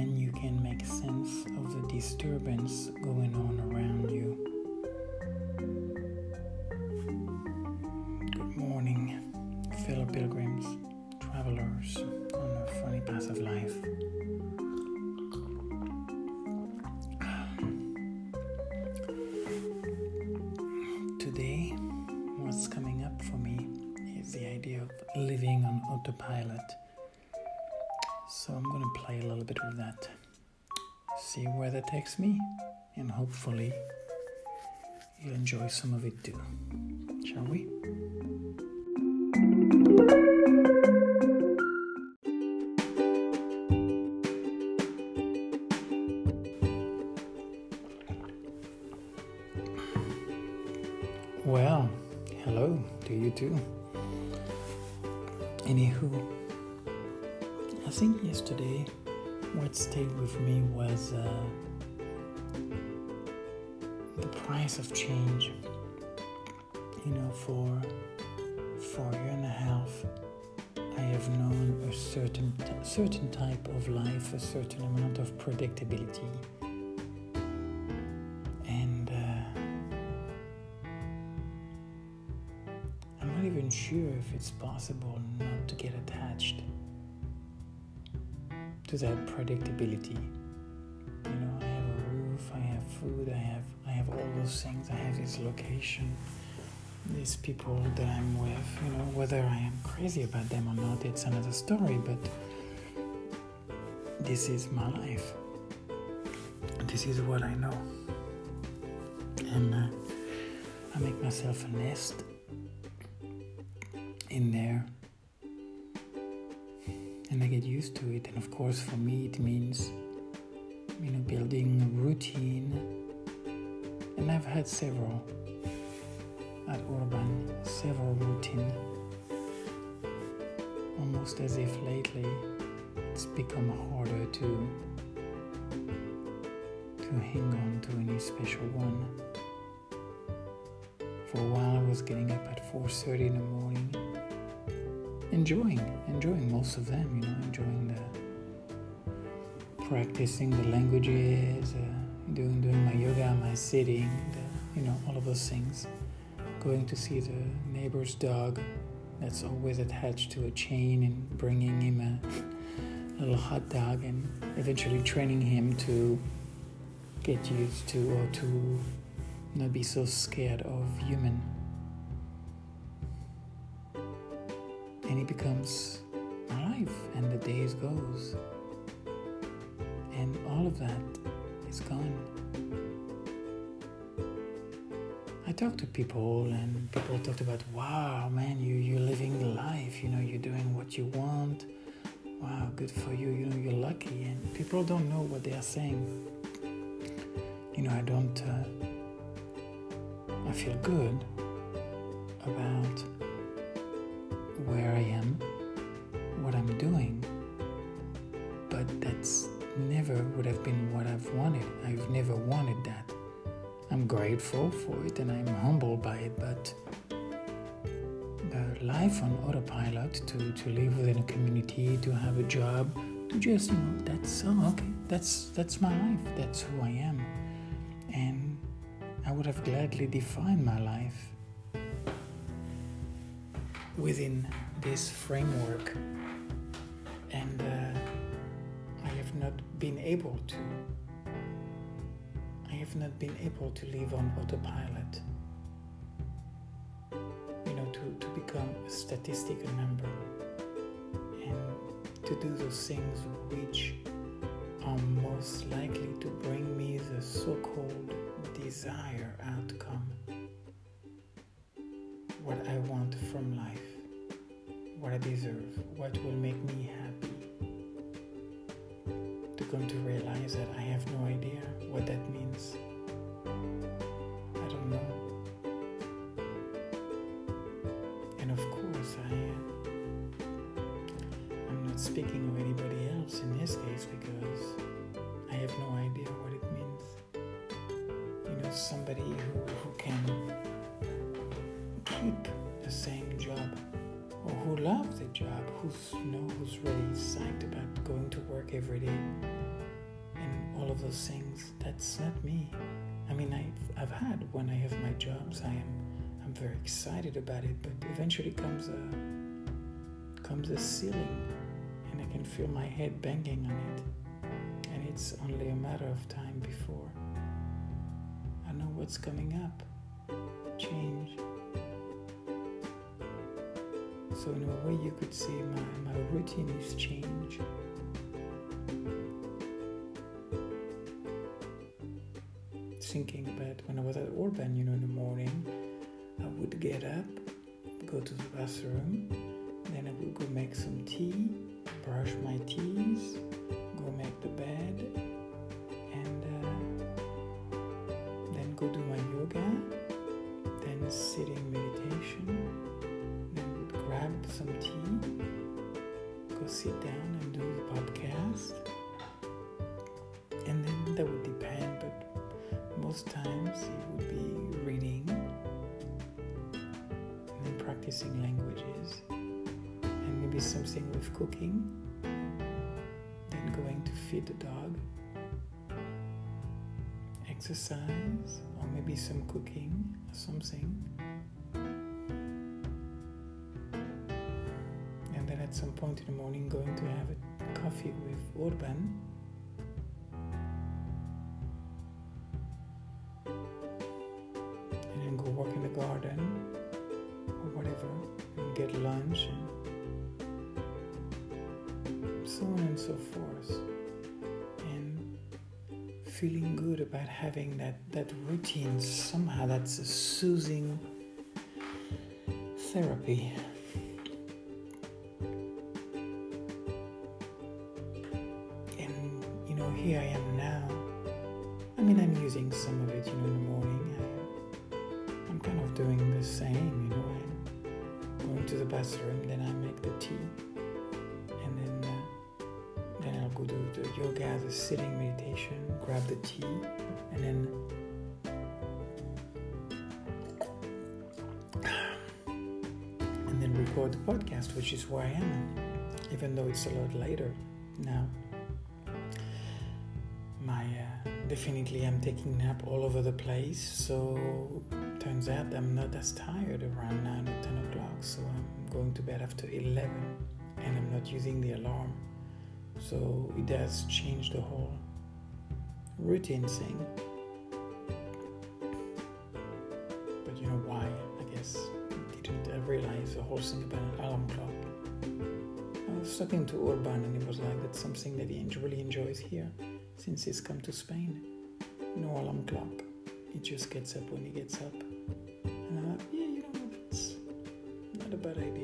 when you can make sense of the disturbance going on around you. Play a little bit with that, see where that takes me, and hopefully you'll enjoy some of it too. Shall we? Well, hello to you too. Yesterday what stayed with me was uh, the price of change. You know, for for a year and a half, I have known a certain certain type of life, a certain amount of predictability, and. Uh, I'm not even sure if it's possible not to get attached to that predictability. You know, I have a roof, I have food, I have I have all those things, I have this location, these people that I'm with, you know, whether I am crazy about them or not, it's another story, but this is my life. This is what I know. And uh, I make myself a nest in there and I get used to it. And of course, for me, it means you know building a routine. And I've had several at Urban, several routine. Almost as if lately it's become harder to to hang on to any special one. For a while, I was getting up at 4:30 in the morning enjoying enjoying most of them you know enjoying the practicing the languages uh, doing doing my yoga my sitting the, you know all of those things. Going to see the neighbor's dog that's always attached to a chain and bringing him a, little hot dog and eventually training him to get used to or to not be so scared of human. And it becomes and the days goes. And all of that is gone. I talk to people and people talked about wow man you you're living life. You know you're doing what you want. Wow good for you. You know you're lucky. And people don't know what they are saying. You know i don't uh, i feel good about where I am, what I'm doing. But that's never would have been what I've wanted. I've never wanted that. I'm grateful for it and I'm humbled by it, but the life on autopilot, to, to live within a community, to have a job, to just, you know, that's oh okay, that's that's my life, that's who I am. And I would have gladly defined my life within this framework able to. I have not been able to live on autopilot. You know to, to become a statistical number and to do those things which are most likely to bring me the so-called desire outcome. What I want from life, what I deserve, what will make me happy. To come to realize that I have no idea what that means. I don't know. And of course, I I'm not speaking of anybody else in this case because I have no idea what it means. You know, somebody who, who can keep the same job or who love the job, who's you know who's really psyched about going to work every day of those things. That's not me. I mean, I've, I've had when I have my jobs, I am I'm very excited about it, but eventually comes a comes a ceiling, and I can feel my head banging on it, and it's only a matter of time before I know what's coming up. Change. So in a way, you could say my, my routine is change. Thinking about when I was at Urban, you know, in the morning, I would get up, go to the bathroom, then I would go make some tea, brush my teeth, go make the bed, and uh, then go do my yoga, then sit in meditation, then grab some tea, go sit down and do the podcast, practicing languages and maybe something with cooking then going to feed the dog. Exercise or maybe some cooking or something. And then at some point in the morning going to have a coffee with Urban so on and so forth. And feeling good about having that that routine somehow that's a soothing therapy the yoga the sitting meditation grab the tea and then and then record the podcast which is where i am even though it's a lot later now. My uh, definitely i'm taking nap all over the place so turns out i'm not as tired around 9 or 10 o'clock so i'm going to bed after 11 and i'm not using the alarm so it does change the whole routine thing but you know why i guess I didn't realize the whole thing about an alarm clock i was talking to urban and it was like that's something that he really enjoys here since he's come to Spain. No alarm clock. He just gets up when he gets up. And I'm like, yeah, you know, it's not a bad idea.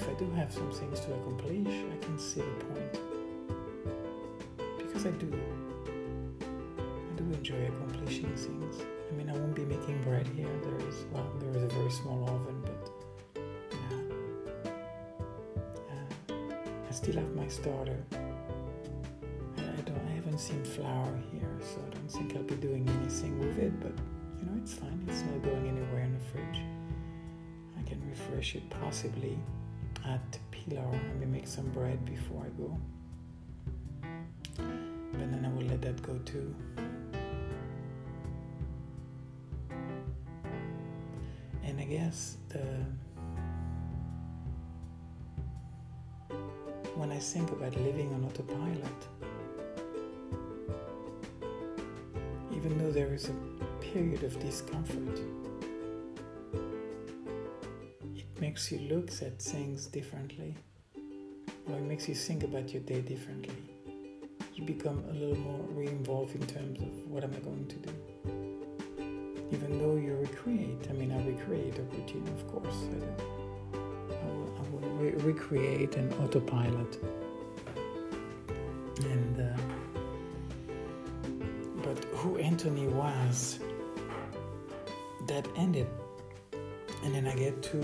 If I do have some things to accomplish, I can see the point. Because I do. I do enjoy accomplishing things. I mean, I won't be making bread here. There is, well, there is a very small oven, but I still have my starter. I, I, don't. I haven't seen flour here, so I don't think I'll be doing anything with it. But you know, it's fine. It's not going anywhere in the fridge. I can refresh it possibly at Pilar. Maybe make some bread before I go. But then I will let that go too. And I guess the when I think about living on autopilot, even though there is a period of discomfort, makes you look at things differently, or it makes you think about your day differently. You become a little more re-involved in terms of what am I going to do. Even though you recreate, I mean, I recreate a routine, of course. I do re- recreate an autopilot and uh, but who anthony was that ended and then i get to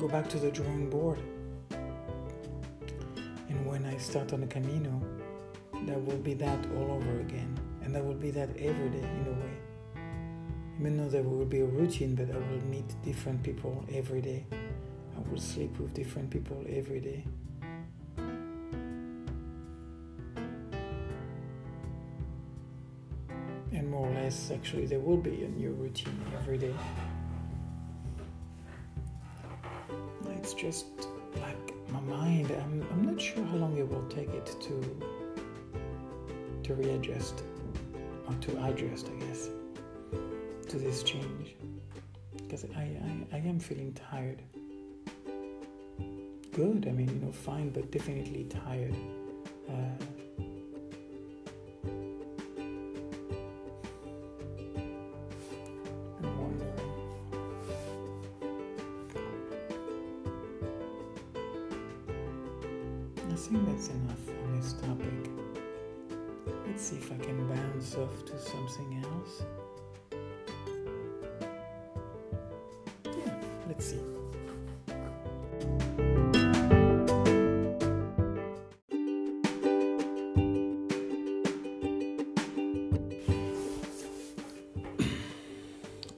go back to the drawing board and when i start on the camino there will be that all over again and there will be that every day in a way even though there will be a routine, but I will meet different people every day. I will sleep with different people every day. And more or less, actually, there will be a new routine every day. Just like my mind, I'm, I'm not sure how long it will take it to to readjust or to adjust, I guess, to this change. Because I, I, I am feeling tired. Good, I mean, you know, fine, but definitely tired. Uh, that's enough on this topic. Let's see if I can bounce off to something else. Yeah, let's see.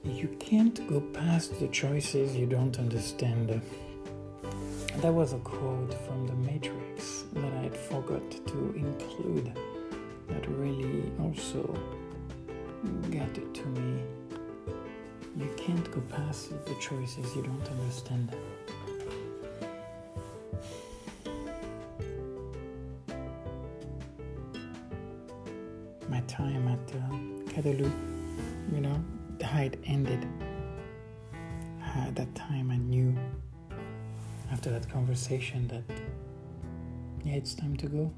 You can't go past the choices you don't understand. That was a quote from The Matrix that I forgot to include that really also got to me. You can't go past the choices you don't understand. My time at uh, you know, it ended. Uh, at that time, I knew after that conversation that, it's time to go.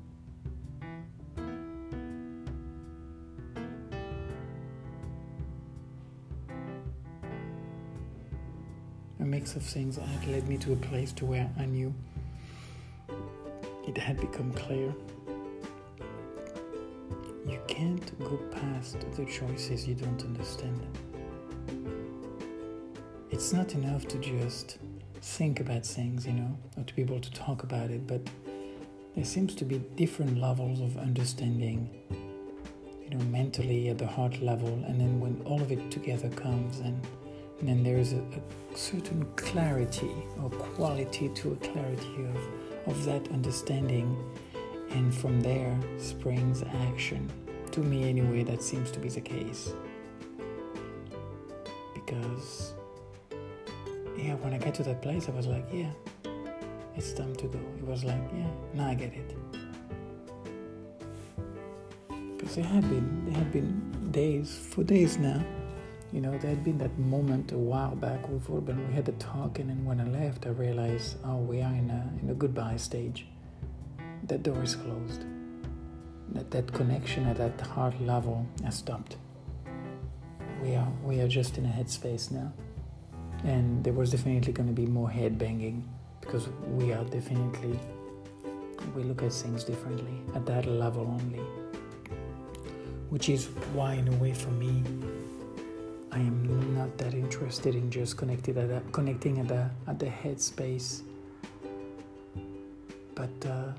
A mix of things had led me to a place to where I knew it had become clear. You can't go past the choices you don't understand. It's not enough to just think about things, you know, or to be able to talk about it, but there seems to be different levels of understanding, you know, mentally at the heart level, and then when all of it together comes, and, and then there is a, a, certain clarity or quality to a clarity of, of that understanding, and from there springs action. To me, anyway, that seems to be the case. Because yeah, when I got to that place, I was like, yeah, it's time to go. It was like, yeah, now I get it. Because there had been there had been days for days now. You know, there had been that moment a while back with Urban. We had the talk, and then when I left, I realized, oh, we are in a in a goodbye stage. That door is closed. That that connection at that heart level has stopped. We are we are just in a headspace now and there was definitely going to be more head banging because we are definitely we look at things differently at that level only. Which is why in a way for me i am not that interested in just connected at a, connecting at the at the head space but uh,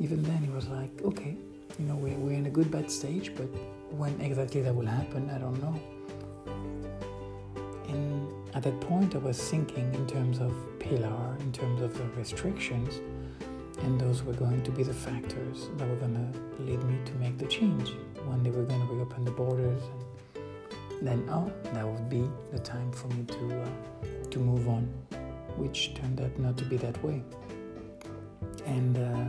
even then it was like okay you know we're, we're in a good bad stage but when exactly that will happen i don't know at that point, I was thinking in terms of Pilar, in terms of the restrictions, and those were going to be the factors that were going to lead me to make the change. When they were going to reopen the borders, and then oh, that would be the time for me to uh, to move on, which turned out not to be that way. And uh,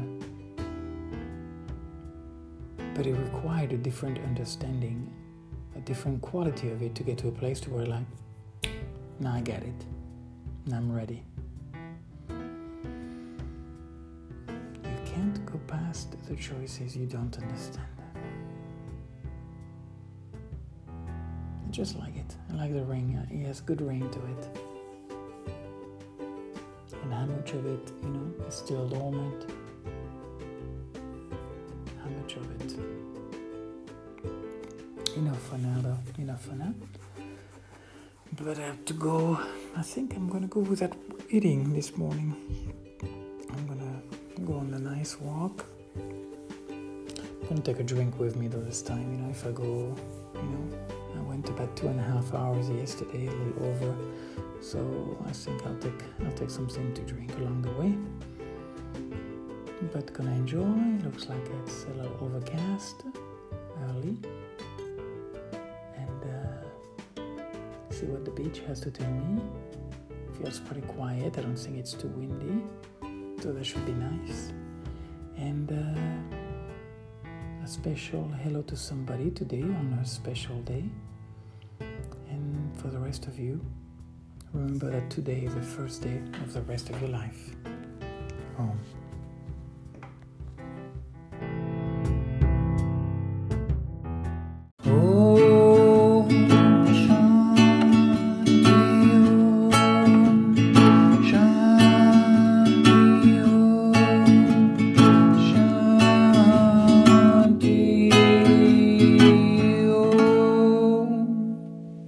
but it required a different understanding, a different quality of it to get to a place to where like now I get it. Now I'm ready. You can't go past the choices you don't understand. I just like it. I like the ring. Uh, it has good ring to it. And how much of it, you know, is still dormant? How much of it? Enough for now, though. Enough for now but I have to go. I think I'm gonna go without eating this morning. I'm gonna go on a nice walk. I'm gonna take a drink with me though this time, you know, if I go, you know, spent about two and a half hours yesterday, a little over. So I think I'll take I'll take something to drink along the way. But gonna enjoy. Looks like it's a little overcast early, see what the beach has to tell me. Feels pretty quiet. I don't think it's too windy, so that should be nice. And. Uh, a special hello to somebody today on a special day. And for the rest of you, remember that today is the first day of the rest of your life. Home.